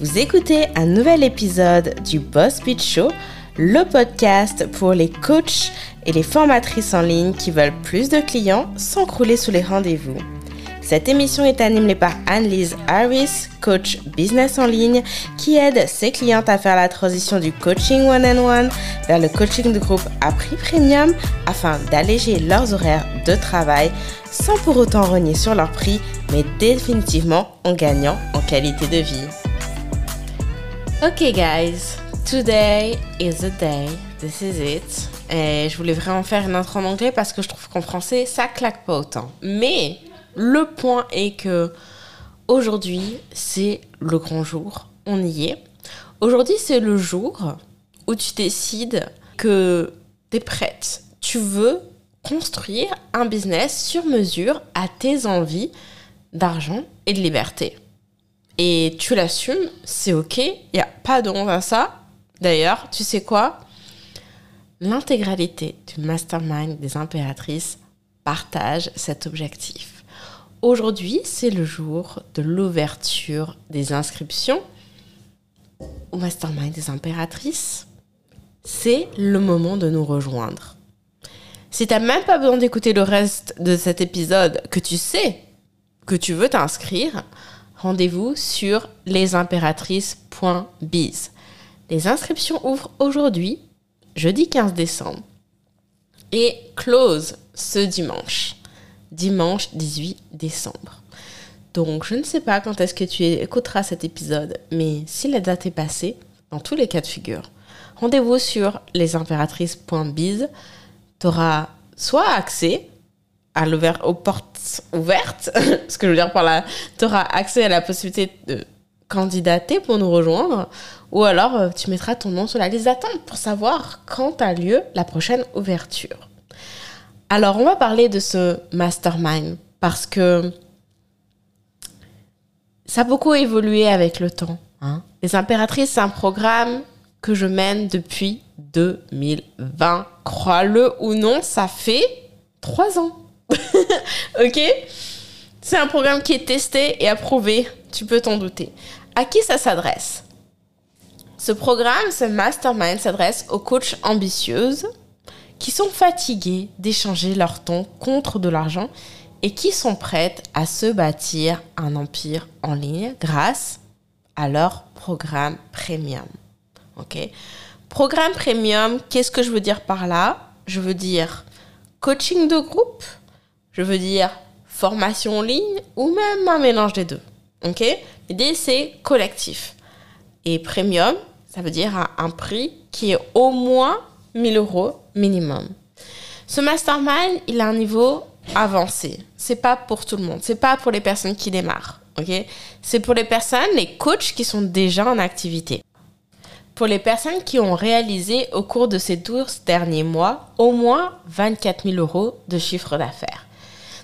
Vous écoutez un nouvel épisode du Boss Beat Show, le podcast pour les coachs et les formatrices en ligne qui veulent plus de clients sans crouler sous les rendez-vous. Cette émission est animée par Anne-Lise Harris, coach business en ligne, qui aide ses clientes à faire la transition du coaching one-on-one vers le coaching de groupe à prix premium afin d'alléger leurs horaires de travail sans pour autant renier sur leur prix, mais définitivement en gagnant en qualité de vie. Ok guys, today is the day, this is it. Et je voulais vraiment faire une intro en anglais parce que je trouve qu'en français, ça claque pas autant. Mais le point est que aujourd'hui, c'est le grand jour. On y est. Aujourd'hui, c'est le jour où tu décides que tu es prête. Tu veux construire un business sur mesure à tes envies d'argent et de liberté. Et tu l'assumes, c'est ok, il n'y a pas de honte à ça. D'ailleurs, tu sais quoi? L'intégralité du mastermind des impératrices partage cet objectif. Aujourd'hui, c'est le jour de l'ouverture des inscriptions au mastermind des impératrices. C'est le moment de nous rejoindre. Si tu n'as même pas besoin d'écouter le reste de cet épisode, que tu sais que tu veux t'inscrire, rendez-vous sur lesimpératrices.biz. Les inscriptions ouvrent aujourd'hui, jeudi 15 décembre, et close ce dimanche, dimanche 18 décembre. Donc, je ne sais pas quand est-ce que tu écouteras cet épisode, mais si la date est passée, dans tous les cas de figure, rendez-vous sur lesimpératrices.biz tu auras soit accès à aux portes ouvertes, ce que je veux dire par là, tu auras accès à la possibilité de candidater pour nous rejoindre, ou alors euh, tu mettras ton nom sur la liste d'attente pour savoir quand a lieu la prochaine ouverture. Alors, on va parler de ce mastermind parce que ça a beaucoup évolué avec le temps. Hein. Les impératrices, c'est un programme que je mène depuis 2020. Crois-le ou non, ça fait trois ans. ok? C'est un programme qui est testé et approuvé, tu peux t'en douter. À qui ça s'adresse? Ce programme, ce mastermind s'adresse aux coachs ambitieuses qui sont fatiguées d'échanger leur temps contre de l'argent et qui sont prêtes à se bâtir un empire en ligne grâce à leur programme premium. OK? Programme premium, qu'est-ce que je veux dire par là? Je veux dire coaching de groupe, je veux dire formation en ligne ou même un mélange des deux. OK? L'idée, c'est collectif. Et premium, ça veut dire un prix qui est au moins 1000 euros minimum. Ce mastermind, il a un niveau avancé. C'est pas pour tout le monde. C'est pas pour les personnes qui démarrent. OK? C'est pour les personnes, les coachs qui sont déjà en activité pour les personnes qui ont réalisé au cours de ces 12 derniers mois au moins 24 000 euros de chiffre d'affaires.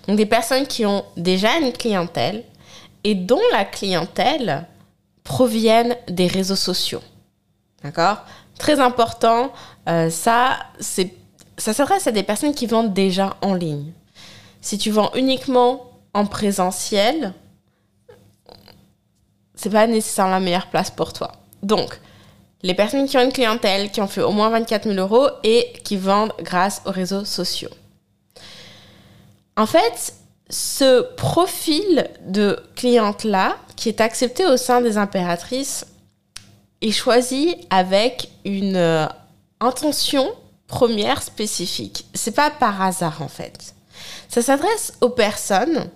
Donc des personnes qui ont déjà une clientèle et dont la clientèle proviennent des réseaux sociaux. D'accord? Très important, euh, ça, ça s'adresse à des personnes qui vendent déjà en ligne. Si tu vends uniquement en présentiel, c'est pas nécessairement la meilleure place pour toi. Donc, les personnes qui ont une clientèle, qui ont fait au moins 24 000 euros et qui vendent grâce aux réseaux sociaux. En fait, ce profil de cliente-là, qui est accepté au sein des impératrices, est choisi avec une euh, intention première spécifique. C'est pas par hasard en fait. Ça s'adresse aux personnes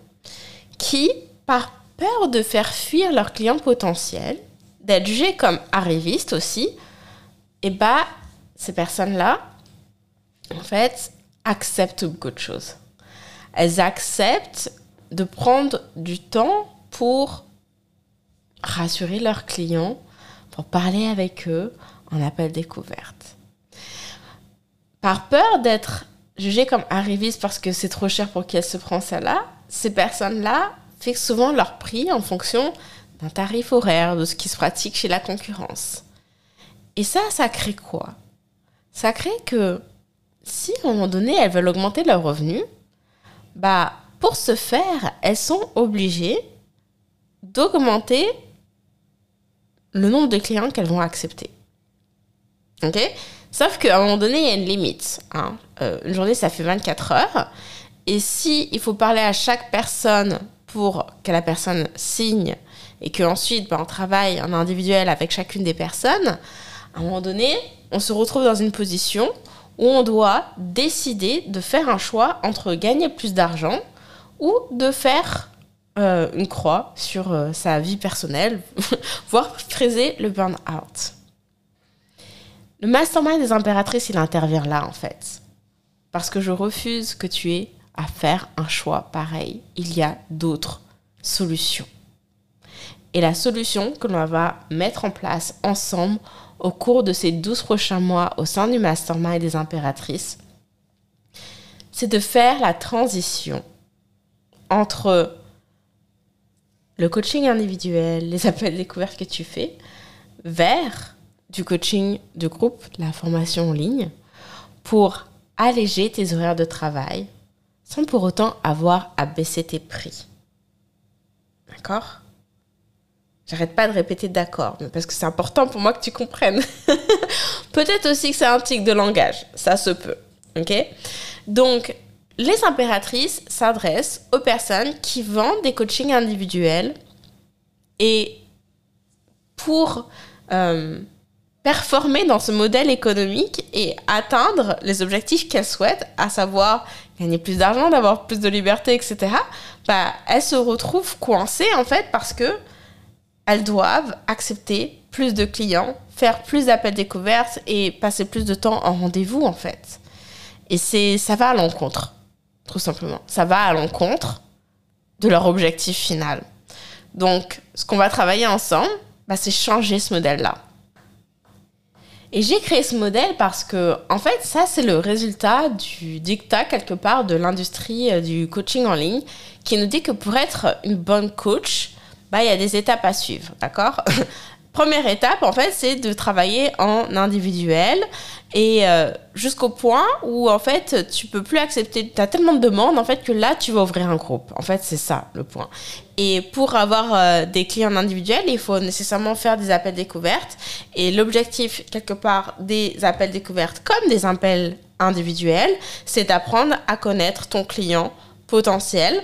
qui, par peur de faire fuir leurs clients potentiels, d'être jugé comme arriviste aussi, et eh bah, ces personnes-là, en fait, acceptent beaucoup de choses. Elles acceptent de prendre du temps pour rassurer leurs clients, pour parler avec eux en appel découverte. Par peur d'être jugées comme arrivistes parce que c'est trop cher pour qu'elles se prennent celle-là, ces personnes-là fixent souvent leur prix en fonction d'un tarif horaire, de ce qui se pratique chez la concurrence. Et ça, ça crée quoi? Ça crée que si à un moment donné elles veulent augmenter leurs revenus, bah pour ce faire, elles sont obligées d'augmenter le nombre de clients qu'elles vont accepter. Ok? Sauf qu'à un moment donné, il y a une limite. Hein. Euh, une journée, ça fait 24 heures. Et si il faut parler à chaque personne pour que la personne signe et qu'ensuite ben, on travaille en individuel avec chacune des personnes, à un moment donné, on se retrouve dans une position où on doit décider de faire un choix entre gagner plus d'argent ou de faire euh, une croix sur euh, sa vie personnelle, voire fraiser le burn-out. Le mastermind des impératrices, il intervient là en fait. Parce que je refuse que tu aies à faire un choix pareil. Il y a d'autres solutions. Et la solution que l'on va mettre en place ensemble au cours de ces 12 prochains mois au sein du mastermind des impératrices, c'est de faire la transition entre le coaching individuel, les appels découvertes que tu fais, vers du coaching de groupe, la formation en ligne, pour alléger tes horaires de travail sans pour autant avoir à baisser tes prix. D'accord? J'arrête pas de répéter d'accord, parce que c'est important pour moi que tu comprennes. Peut-être aussi que c'est un tic de langage, ça se peut. Ok? Donc, les impératrices s'adressent aux personnes qui vendent des coachings individuels et pour euh, performer dans ce modèle économique et atteindre les objectifs qu'elles souhaitent, à savoir gagner plus d'argent, d'avoir plus de liberté, etc., bah, elles se retrouvent coincées en fait parce que elles doivent accepter plus de clients, faire plus d'appels découvertes et passer plus de temps en rendez-vous en fait. Et c'est ça va à l'encontre, tout simplement. Ça va à l'encontre de leur objectif final. Donc, ce qu'on va travailler ensemble, bah, c'est changer ce modèle-là. Et j'ai créé ce modèle parce que, en fait, ça, c'est le résultat du dictat, quelque part, de l'industrie euh, du coaching en ligne, qui nous dit que pour être une bonne coach, bah, il y a des étapes à suivre, d'accord? Première étape, en fait, c'est de travailler en individuel et euh, jusqu'au point où, en fait, tu peux plus accepter. Tu as tellement de demandes, en fait, que là, tu vas ouvrir un groupe. En fait, c'est ça le point. Et pour avoir euh, des clients individuels, il faut nécessairement faire des appels découvertes. Et l'objectif, quelque part, des appels découvertes comme des appels individuels, c'est d'apprendre à connaître ton client potentiel.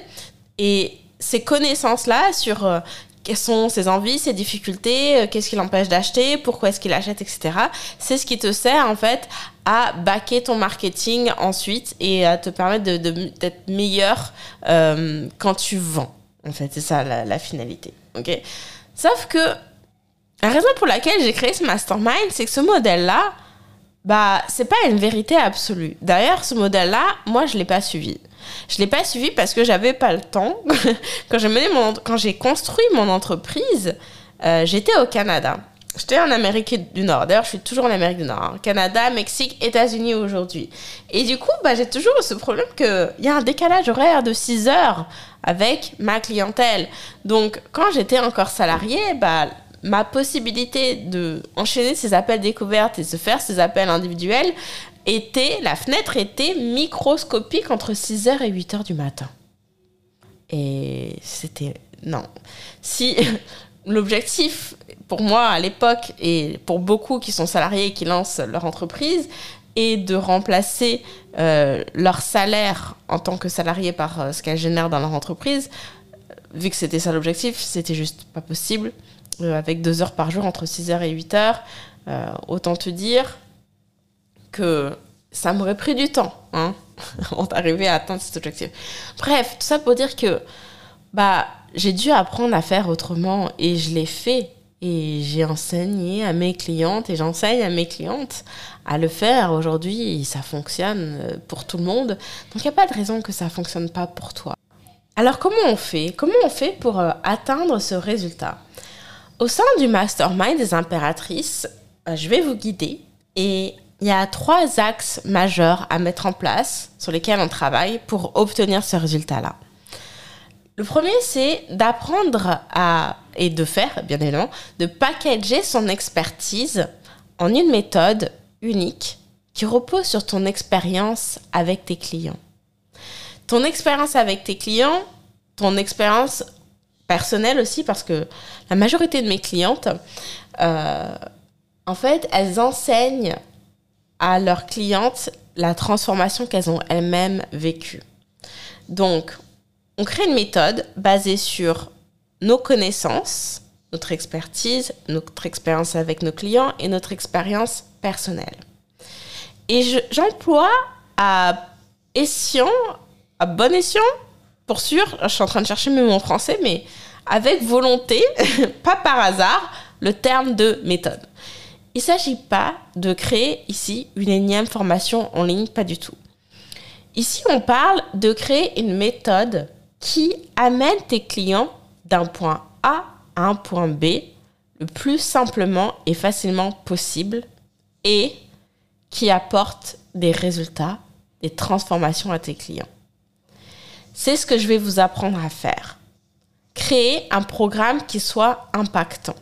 Et ces connaissances-là sur euh, quelles sont ses envies, ses difficultés, euh, qu'est-ce qui l'empêche d'acheter, pourquoi est-ce qu'il achète, etc. C'est ce qui te sert en fait à baquer ton marketing ensuite et à te permettre d'être meilleur euh, quand tu vends. En fait, c'est ça la, finalité. Ok. Sauf que la raison pour laquelle j'ai créé ce mastermind, c'est que ce modèle-là, bah, c'est pas une vérité absolue. D'ailleurs, ce modèle-là, moi, je l'ai pas suivi. Je l'ai pas suivi parce que j'avais pas le temps. quand j'ai mené mon, quand j'ai construit mon entreprise, euh, j'étais au Canada. J'étais en Amérique du Nord. D'ailleurs, je suis toujours en Amérique du Nord. Hein. Canada, Mexique, États-Unis aujourd'hui. Et du coup, bah, j'ai toujours ce problème qu'il y a un décalage horaire de 6 heures avec ma clientèle. Donc, quand j'étais encore salariée, bah, ma possibilité de enchaîner ces appels découvertes et de faire ces appels individuels était, la fenêtre était microscopique entre 6h et 8h du matin. Et c'était... Non. Si l'objectif, pour moi à l'époque, et pour beaucoup qui sont salariés et qui lancent leur entreprise, est de remplacer euh, leur salaire en tant que salarié par euh, ce qu'elles génèrent dans leur entreprise, vu que c'était ça l'objectif, c'était juste pas possible. Euh, avec deux heures par jour, entre 6h et 8h, autant te dire que ça m'aurait pris du temps hein, avant d'arriver à atteindre cet objectif. Bref, tout ça pour dire que bah, j'ai dû apprendre à faire autrement et je l'ai fait. Et j'ai enseigné à mes clientes et j'enseigne à mes clientes à le faire. Aujourd'hui, ça fonctionne euh, pour tout le monde. Donc, il n'y a pas de raison que ça ne fonctionne pas pour toi. Alors, comment on fait? Comment on fait pour euh, atteindre ce résultat? Au sein du mastermind des impératrices, euh, je vais vous guider et il y a trois axes majeurs à mettre en place sur lesquels on travaille pour obtenir ce résultat-là. Le premier, c'est d'apprendre à, et de faire, bien évidemment, de packager son expertise en une méthode unique qui repose sur ton expérience avec tes clients. Ton expérience avec tes clients, ton expérience personnel aussi parce que la majorité de mes clientes, euh, en fait, elles enseignent à leurs clientes la transformation qu'elles ont elles-mêmes vécue. Donc, on crée une méthode basée sur nos connaissances, notre expertise, notre expérience avec nos clients et notre expérience personnelle. Et j'emploie à escient, à bon escient, pour sûr, je suis en train de chercher mes mots en français, mais avec volonté, pas par hasard, le terme de méthode. Il ne s'agit pas de créer ici une énième formation en ligne, pas du tout. Ici, on parle de créer une méthode qui amène tes clients d'un point A à un point B le plus simplement et facilement possible et qui apporte des résultats, des transformations à tes clients. C'est ce que je vais vous apprendre à faire. Créer un programme qui soit impactant.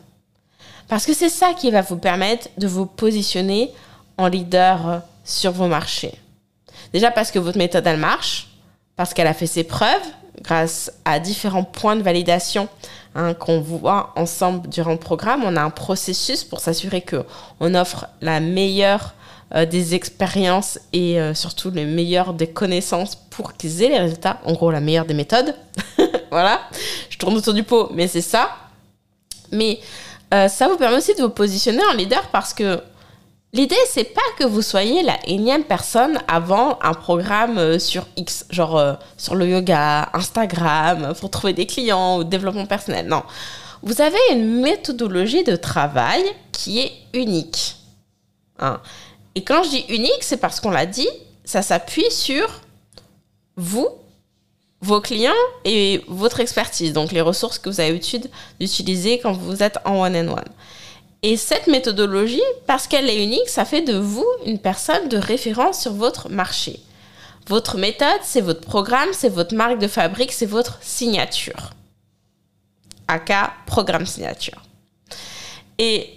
Parce que c'est ça qui va vous permettre de vous positionner en leader sur vos marchés. Déjà parce que votre méthode, elle marche, parce qu'elle a fait ses preuves grâce à différents points de validation hein, qu'on voit ensemble durant le programme. On a un processus pour s'assurer qu'on offre la meilleure euh, des expériences et euh, surtout le meilleur des connaissances pour qu'ils aient les résultats. En gros, la meilleure des méthodes. voilà, je tourne autour du pot, mais c'est ça. Mais euh, ça vous permet aussi de vous positionner en leader parce que l'idée, c'est pas que vous soyez la énième personne avant un programme sur X, genre sur le yoga, Instagram, pour trouver des clients ou développement personnel. Non. Vous avez une méthodologie de travail qui est unique. Hein. Et quand je dis unique, c'est parce qu'on l'a dit, ça s'appuie sur vous, vos clients et votre expertise, donc les ressources que vous avez l'habitude d'utiliser quand vous êtes en one-on-one. Et cette méthodologie, parce qu'elle est unique, ça fait de vous une personne de référence sur votre marché. Votre méthode, c'est votre programme, c'est votre marque de fabrique, c'est votre signature. aka programme signature. Et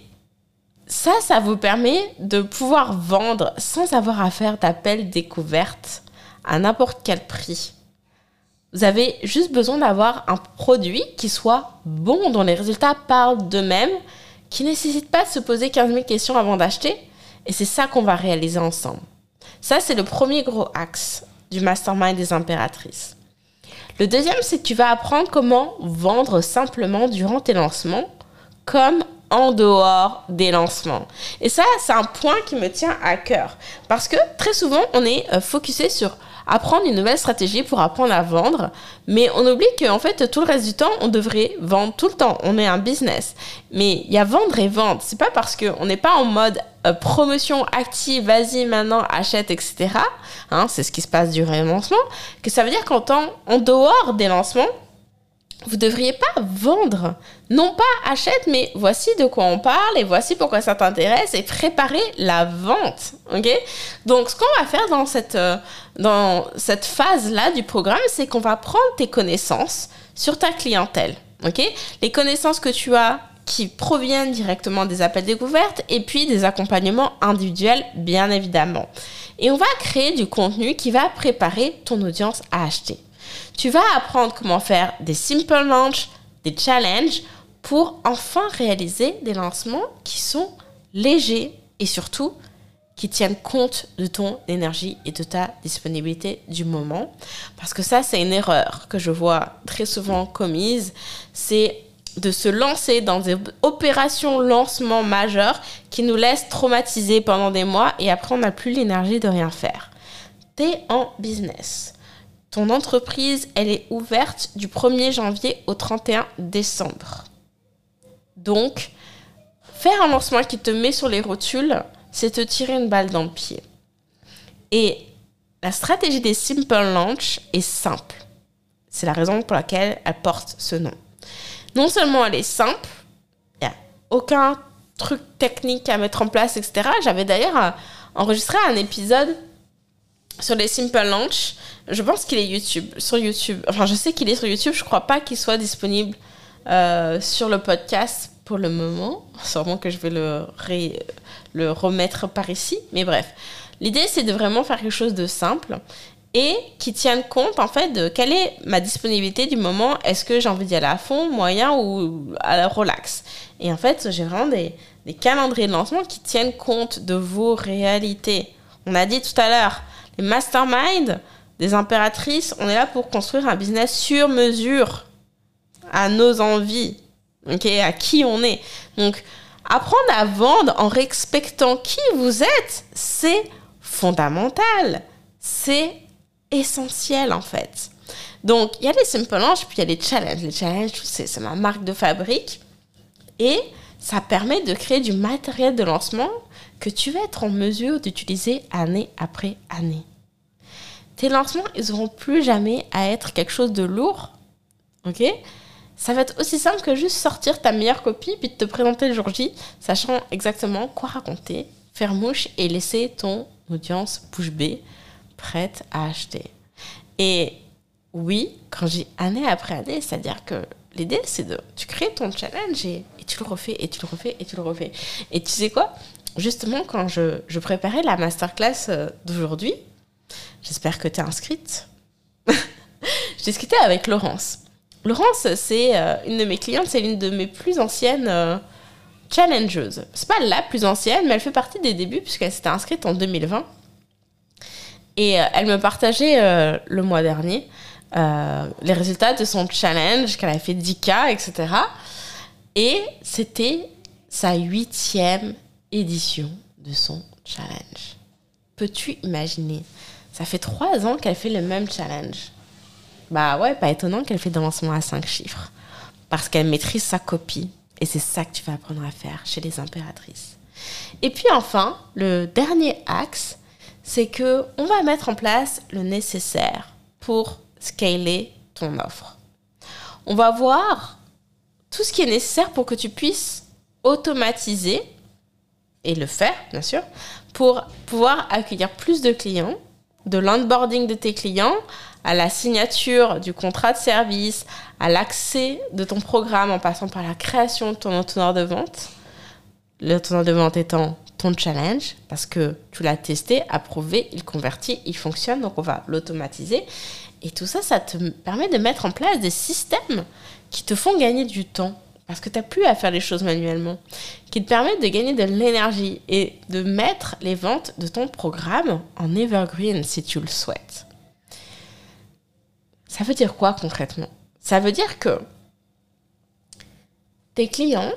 ça, ça vous permet de pouvoir vendre sans avoir à faire d'appel découverte à n'importe quel prix. Vous avez juste besoin d'avoir un produit qui soit bon, dont les résultats parlent d'eux-mêmes, qui ne nécessite pas de se poser 15 000 questions avant d'acheter. Et c'est ça qu'on va réaliser ensemble. Ça, c'est le premier gros axe du mastermind des impératrices. Le deuxième, c'est que tu vas apprendre comment vendre simplement durant tes lancements, comme en dehors des lancements. Et ça, c'est un point qui me tient à cœur. Parce que très souvent, on est euh, focusé sur apprendre une nouvelle stratégie pour apprendre à vendre, mais on oublie qu'en fait, tout le reste du temps, on devrait vendre tout le temps. On est un business. Mais il y a vendre et vendre. C'est pas parce qu'on n'est pas en mode euh, promotion active, vas-y maintenant, achète, etc. Hein, c'est ce qui se passe durant les lancements, que ça veut dire qu'en temps, en dehors des lancements, vous devriez pas vendre. Non pas achète, mais voici de quoi on parle et voici pourquoi ça t'intéresse et préparer la vente. Ok? Donc, ce qu'on va faire dans cette, euh, dans cette phase-là du programme, c'est qu'on va prendre tes connaissances sur ta clientèle. Ok? Les connaissances que tu as qui proviennent directement des appels découvertes et puis des accompagnements individuels, bien évidemment. Et on va créer du contenu qui va préparer ton audience à acheter tu vas apprendre comment faire des simple launch, des challenges pour enfin réaliser des lancements qui sont légers et surtout qui tiennent compte de ton énergie et de ta disponibilité du moment. Parce que ça, c'est une erreur que je vois très souvent commise. C'est de se lancer dans des opérations lancement majeures qui nous laissent traumatiser pendant des mois et après on n'a plus l'énergie de rien faire. T'es en business. Ton entreprise, elle est ouverte du 1er janvier au 31 décembre. Donc, faire un lancement qui te met sur les rotules, c'est te tirer une balle dans le pied. Et la stratégie des Simple Launch est simple. C'est la raison pour laquelle elle porte ce nom. Non seulement elle est simple, il n'y a aucun truc technique à mettre en place, etc. J'avais d'ailleurs euh, enregistré un épisode sur les Simple Launch je pense qu'il est YouTube, sur YouTube. Enfin, je sais qu'il est sur YouTube. Je crois pas qu'il soit disponible euh, sur le podcast pour le moment. Sûrement que je vais le, remettre par ici. Mais bref, l'idée, c'est de vraiment faire quelque chose de simple. et qui tiennent compte en fait de quelle est ma disponibilité du moment. Est-ce que j'ai envie d'y aller à fond, moyen ou à la relax? Et en fait, j'ai vraiment des calendriers de lancement qui tiennent compte de vos réalités. On a dit tout à l'heure, les masterminds des impératrices, on est là pour construire un business sur mesure à nos envies, ok, à qui on est. Donc, apprendre à vendre en respectant qui vous êtes, c'est fondamental. C'est essentiel en fait. Donc, il y a les simple launch, puis il y a les challenges. Les challenges, c'est ma marque de fabrique. Et ça permet de créer du matériel de lancement que tu vas être en mesure d'utiliser année après année. Tes lancements, ils n'auront plus jamais à être quelque chose de lourd. Ok? Ça va être aussi simple que juste sortir ta meilleure copie puis te présenter le jour J, sachant exactement quoi raconter, faire mouche et laisser ton audience bouche bée prête à acheter. Et oui, quand j'ai année après année, c'est-à-dire que l'idée, c'est de. Tu crées ton challenge et, tu le refais, et tu le refais, et tu le refais. Et tu sais quoi? Justement, quand je, je préparais la masterclass euh, d'aujourd'hui, j'espère que tu es inscrite, je discutais avec Laurence. Laurence, c'est euh, une de mes clientes, c'est l'une de mes plus anciennes euh, challengeuses. C'est pas la plus ancienne, mais elle fait partie des débuts puisqu'elle s'était inscrite en 2020. Et euh, elle me partageait le mois dernier les résultats de son challenge, qu'elle a fait 10K, etc. Et c'était sa huitième édition de son challenge. Peux-tu imaginer Ça fait trois ans qu'elle fait le même challenge. Bah ouais, pas étonnant qu'elle fait des lancements à cinq chiffres. Parce qu'elle maîtrise sa copie. Et c'est ça que tu vas apprendre à faire chez les impératrices. Et puis enfin, le dernier axe, c'est que on va mettre en place le nécessaire pour scaler ton offre. On va voir tout ce qui est nécessaire pour que tu puisses automatiser et le faire, bien sûr, pour pouvoir accueillir plus de clients, de l'onboarding de tes clients, à la signature du contrat de service, à l'accès de ton programme en passant par la création de ton entonnoir de vente. L'entonnoir de vente étant ton challenge parce que tu l'as testé, approuvé, il convertit, il fonctionne, donc on va l'automatiser. Et tout ça, ça te permet de mettre en place des systèmes qui te font gagner du temps parce que tu n'as plus à faire les choses manuellement, qui te permettent de gagner de l'énergie et de mettre les ventes de ton programme en evergreen si tu le souhaites. Ça veut dire quoi concrètement? Ça veut dire que tes clients,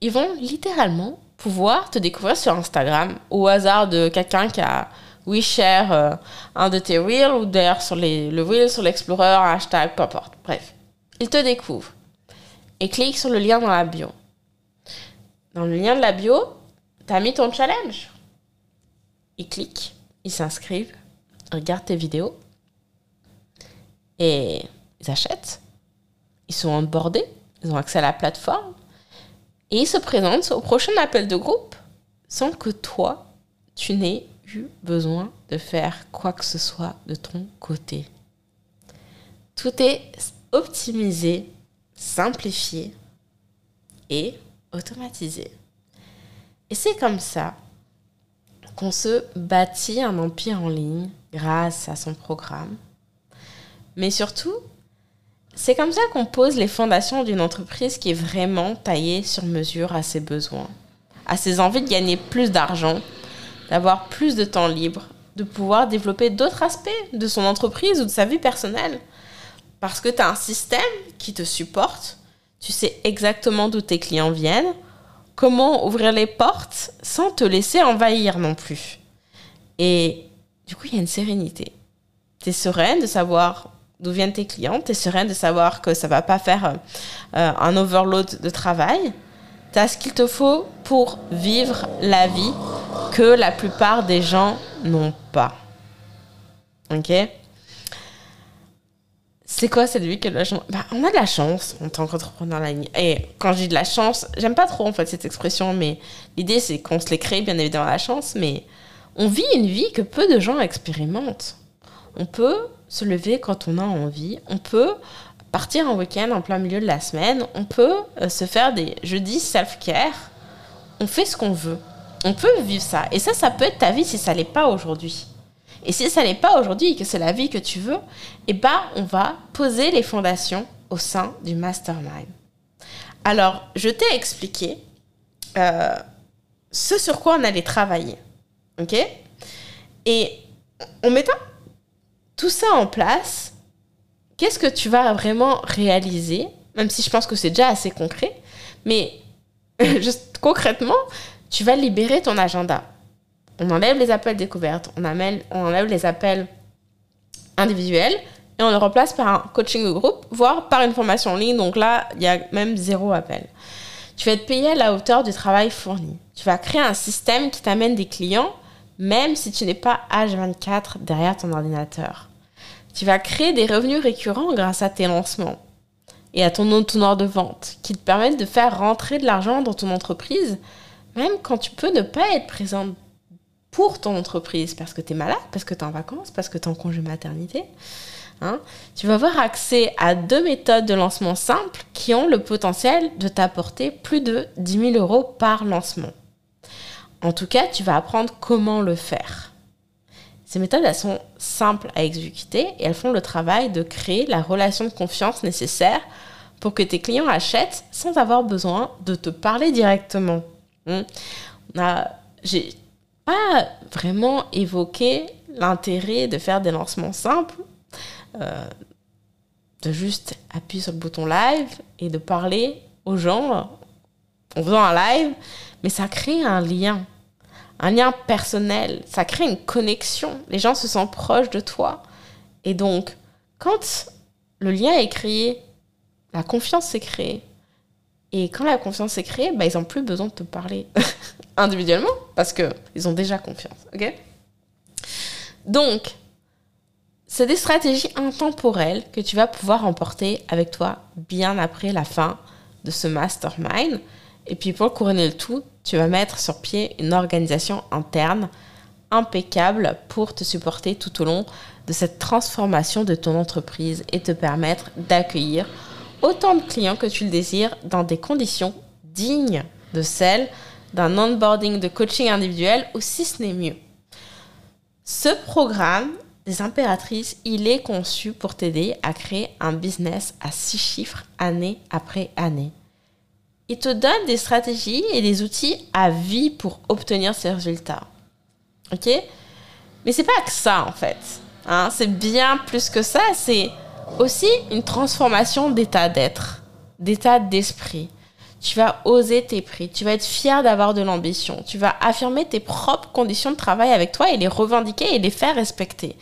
ils vont littéralement pouvoir te découvrir sur Instagram au hasard de quelqu'un qui a oui share euh, un de tes reels ou d'ailleurs sur le reel sur l'explorer, hashtag, peu importe. Bref, ils te découvrent et clique sur le lien dans la bio. Dans le lien de la bio, tu as mis ton challenge. Ils cliquent, ils s'inscrivent, regardent tes vidéos et ils achètent. Ils sont onboardés, ils ont accès à la plateforme et ils se présentent au prochain appel de groupe sans que toi, tu n'aies eu besoin de faire quoi que ce soit de ton côté. Tout est optimisé, simplifié et automatisé. Et c'est comme ça qu'on se bâtit un empire en ligne grâce à son programme. Mais surtout, c'est comme ça qu'on pose les fondations d'une entreprise qui est vraiment taillée sur mesure à ses besoins, à ses envies de gagner plus d'argent, d'avoir plus de temps libre, de pouvoir développer d'autres aspects de son entreprise ou de sa vie personnelle. Parce que tu as un système qui te supporte, tu sais exactement d'où tes clients viennent, comment ouvrir les portes sans te laisser envahir non plus. Et du coup, il y a une sérénité. Tu es sereine de savoir d'où viennent tes clients, tu es sereine de savoir que ça va pas faire euh, un overload de travail. Tu as ce qu'il te faut pour vivre la vie que la plupart des gens n'ont pas. Ok? C'est quoi cette vie que la chance? Bah, On a de la chance en tant qu'entrepreneur en ligne. Et quand je dis de la chance, j'aime pas trop en fait cette expression, mais l'idée c'est qu'on se les crée bien évidemment la chance, mais on vit une vie que peu de gens expérimentent. On peut se lever quand on a envie. On peut partir en week-end en plein milieu de la semaine. On peut euh, se faire des jeudis self-care. On fait ce qu'on veut. On peut vivre ça. Et ça, ça peut être ta vie si ça l'est pas aujourd'hui. Et si ça n'est pas aujourd'hui, que c'est la vie que tu veux, eh ben, on va poser les fondations au sein du mastermind. Alors, je t'ai expliqué euh, ce sur quoi on allait travailler. OK? Et en mettant tout ça en place, qu'est-ce que tu vas vraiment réaliser? Même si je pense que c'est déjà assez concret, mais juste concrètement, tu vas libérer ton agenda. On enlève les appels découvertes, on, enlève les appels individuels et on le remplace par un coaching de groupe, voire par une formation en ligne. Donc là, il y a même zéro appel. Tu vas être payé à la hauteur du travail fourni. Tu vas créer un système qui t'amène des clients, même si tu n'es pas H24 derrière ton ordinateur. Tu vas créer des revenus récurrents grâce à tes lancements et à ton entonnoir de vente qui te permettent de faire rentrer de l'argent dans ton entreprise, même quand tu peux ne pas être présente pour ton entreprise parce que tu es malade, parce que tu es en vacances, parce que tu es en congé maternité. Hein. tu vas avoir accès à deux méthodes de lancement simples qui ont le potentiel de t'apporter plus de 10 000 euros par lancement. En tout cas, tu vas apprendre comment le faire. Ces méthodes, elles sont simples à exécuter et elles font le travail de créer la relation de confiance nécessaire pour que tes clients achètent sans avoir besoin de te parler directement. Hmm. Pas vraiment évoqué l'intérêt de faire des lancements simples, euh, de juste appuyer sur le bouton live et de parler aux gens en faisant un live, mais ça crée un lien, un lien personnel, ça crée une connexion. Les gens se sentent proches de toi. Et donc, quand le lien est créé, la confiance s'est créée. Et quand la confiance est créée, bah, ils n'ont plus besoin de te parler individuellement parce qu'ils ont déjà confiance. ok? Donc, c'est des stratégies intemporelles que tu vas pouvoir emporter avec toi bien après la fin de ce mastermind. Et puis pour couronner le tout, tu vas mettre sur pied une organisation interne impeccable pour te supporter tout au long de cette transformation de ton entreprise et te permettre d'accueillir autant de clients que tu le désires dans des conditions dignes de celles d'un onboarding de coaching individuel ou si ce n'est mieux. Ce programme des impératrices, il est conçu pour t'aider à créer un business à six chiffres année après année. Il te donne des stratégies et des outils à vie pour obtenir ces résultats. Ok? Mais c'est pas que ça en fait. Hein? c'est bien plus que ça. C'est aussi une transformation d'état d'être, d'état d'esprit. Tu vas oser tes prix, tu vas être fier d'avoir de l'ambition, tu vas affirmer tes propres conditions de travail avec toi et les revendiquer et les faire respecter.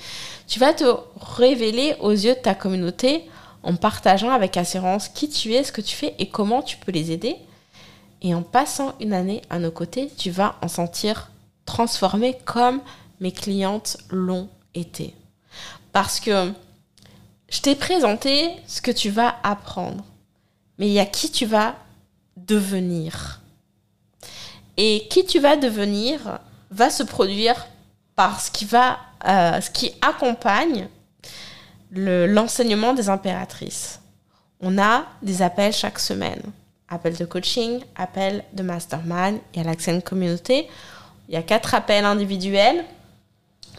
Tu vas te révéler aux yeux de ta communauté en partageant avec assurance qui tu es, ce que tu fais et comment tu peux les aider. Et en passant une année à nos côtés, tu vas en sentir transformé comme mes clientes l'ont été. Parce que je t'ai présenté ce que tu vas apprendre, mais il y a qui tu vas devenir. Et qui tu vas devenir va se produire par ce qui, va, euh, ce qui accompagne l'enseignement des impératrices. On a des appels chaque semaine. Appel de coaching, appel de mastermind et à l'accès communauté. Il y a quatre appels individuels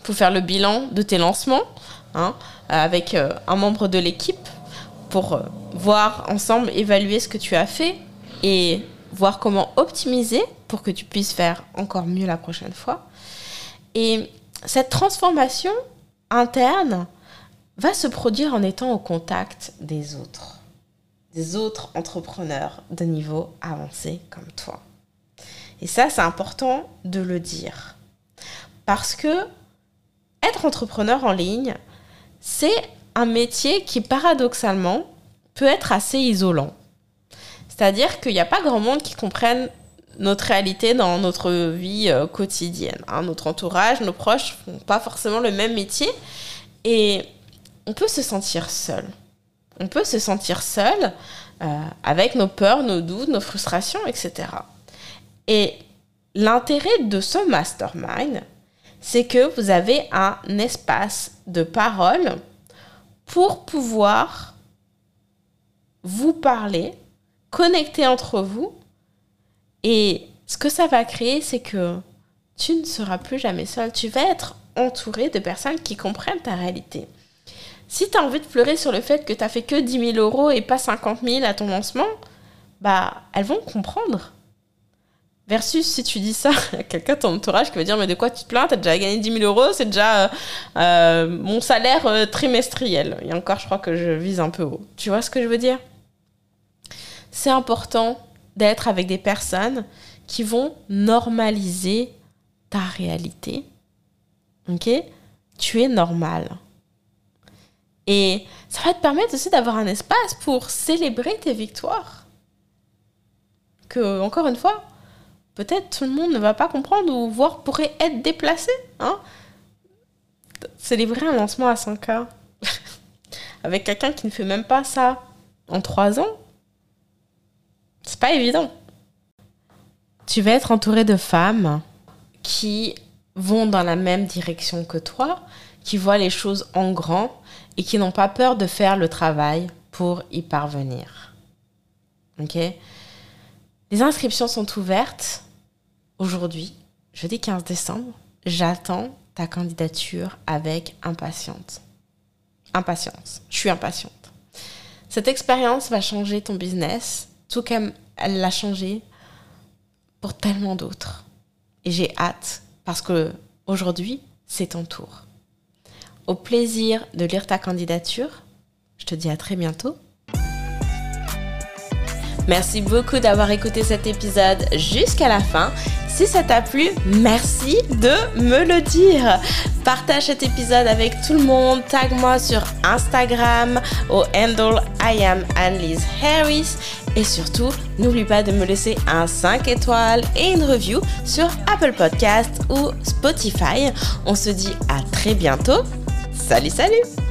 pour faire le bilan de tes lancements. Hein, avec euh, un membre de l'équipe pour euh, voir ensemble, évaluer ce que tu as fait et voir comment optimiser pour que tu puisses faire encore mieux la prochaine fois. Et cette transformation interne va se produire en étant au contact des autres, des autres entrepreneurs de niveau avancé comme toi. Et ça, c'est important de le dire. Parce que être entrepreneur en ligne, c'est un métier qui paradoxalement peut être assez isolant. C'est-à-dire qu'il n'y a pas grand monde qui comprenne notre réalité dans notre vie euh, quotidienne. Hein. Notre entourage, nos proches font pas forcément le même métier et on peut se sentir seul. On peut se sentir seul euh, avec nos peurs, nos doutes, nos frustrations, etc. Et l'intérêt de ce mastermind, c'est que vous avez un espace de parole pour pouvoir vous parler, connecter entre vous. Et ce que ça va créer, c'est que tu ne seras plus jamais seul. Tu vas être entouré de personnes qui comprennent ta réalité. Si tu as envie de pleurer sur le fait que tu as fait que 10 000 euros et pas 50 000 à ton lancement, bah, elles vont comprendre. Versus si tu dis ça à quelqu'un de ton entourage qui va dire Mais de quoi tu te plains? T'as déjà gagné 10 000 euros, c'est déjà euh, euh, mon salaire euh, trimestriel. Et encore, je crois que je vise un peu haut. Tu vois ce que je veux dire? C'est important d'être avec des personnes qui vont normaliser ta réalité. Ok? Tu es normal. Et ça va te permettre aussi d'avoir un espace pour célébrer tes victoires. Que, encore une fois, peut-être tout le monde ne va pas comprendre ou voire pourrait être déplacé. Hein? Célébrer un lancement à 100K avec quelqu'un qui ne fait même pas ça en 3 ans, c'est pas évident. Tu vas être entouré de femmes qui vont dans la même direction que toi, qui voient les choses en grand et qui n'ont pas peur de faire le travail pour y parvenir. Ok? Les inscriptions sont ouvertes aujourd'hui, jeudi 15 décembre. J'attends ta candidature avec impatience. Impatience. Je suis impatiente. Cette expérience va changer ton business, tout comme elle l'a changé pour tellement d'autres. Et j'ai hâte parce que aujourd'hui, c'est ton tour. Au plaisir de lire ta candidature. Je te dis à très bientôt. Merci beaucoup d'avoir écouté cet épisode jusqu'à la fin. Si ça t'a plu, merci de me le dire. Partage cet épisode avec tout le monde. Tag moi sur Instagram au handle I am Annelise Harris. Et surtout, n'oublie pas de me laisser un 5 étoiles et une review sur Apple Podcast ou Spotify. On se dit à très bientôt Salut, salut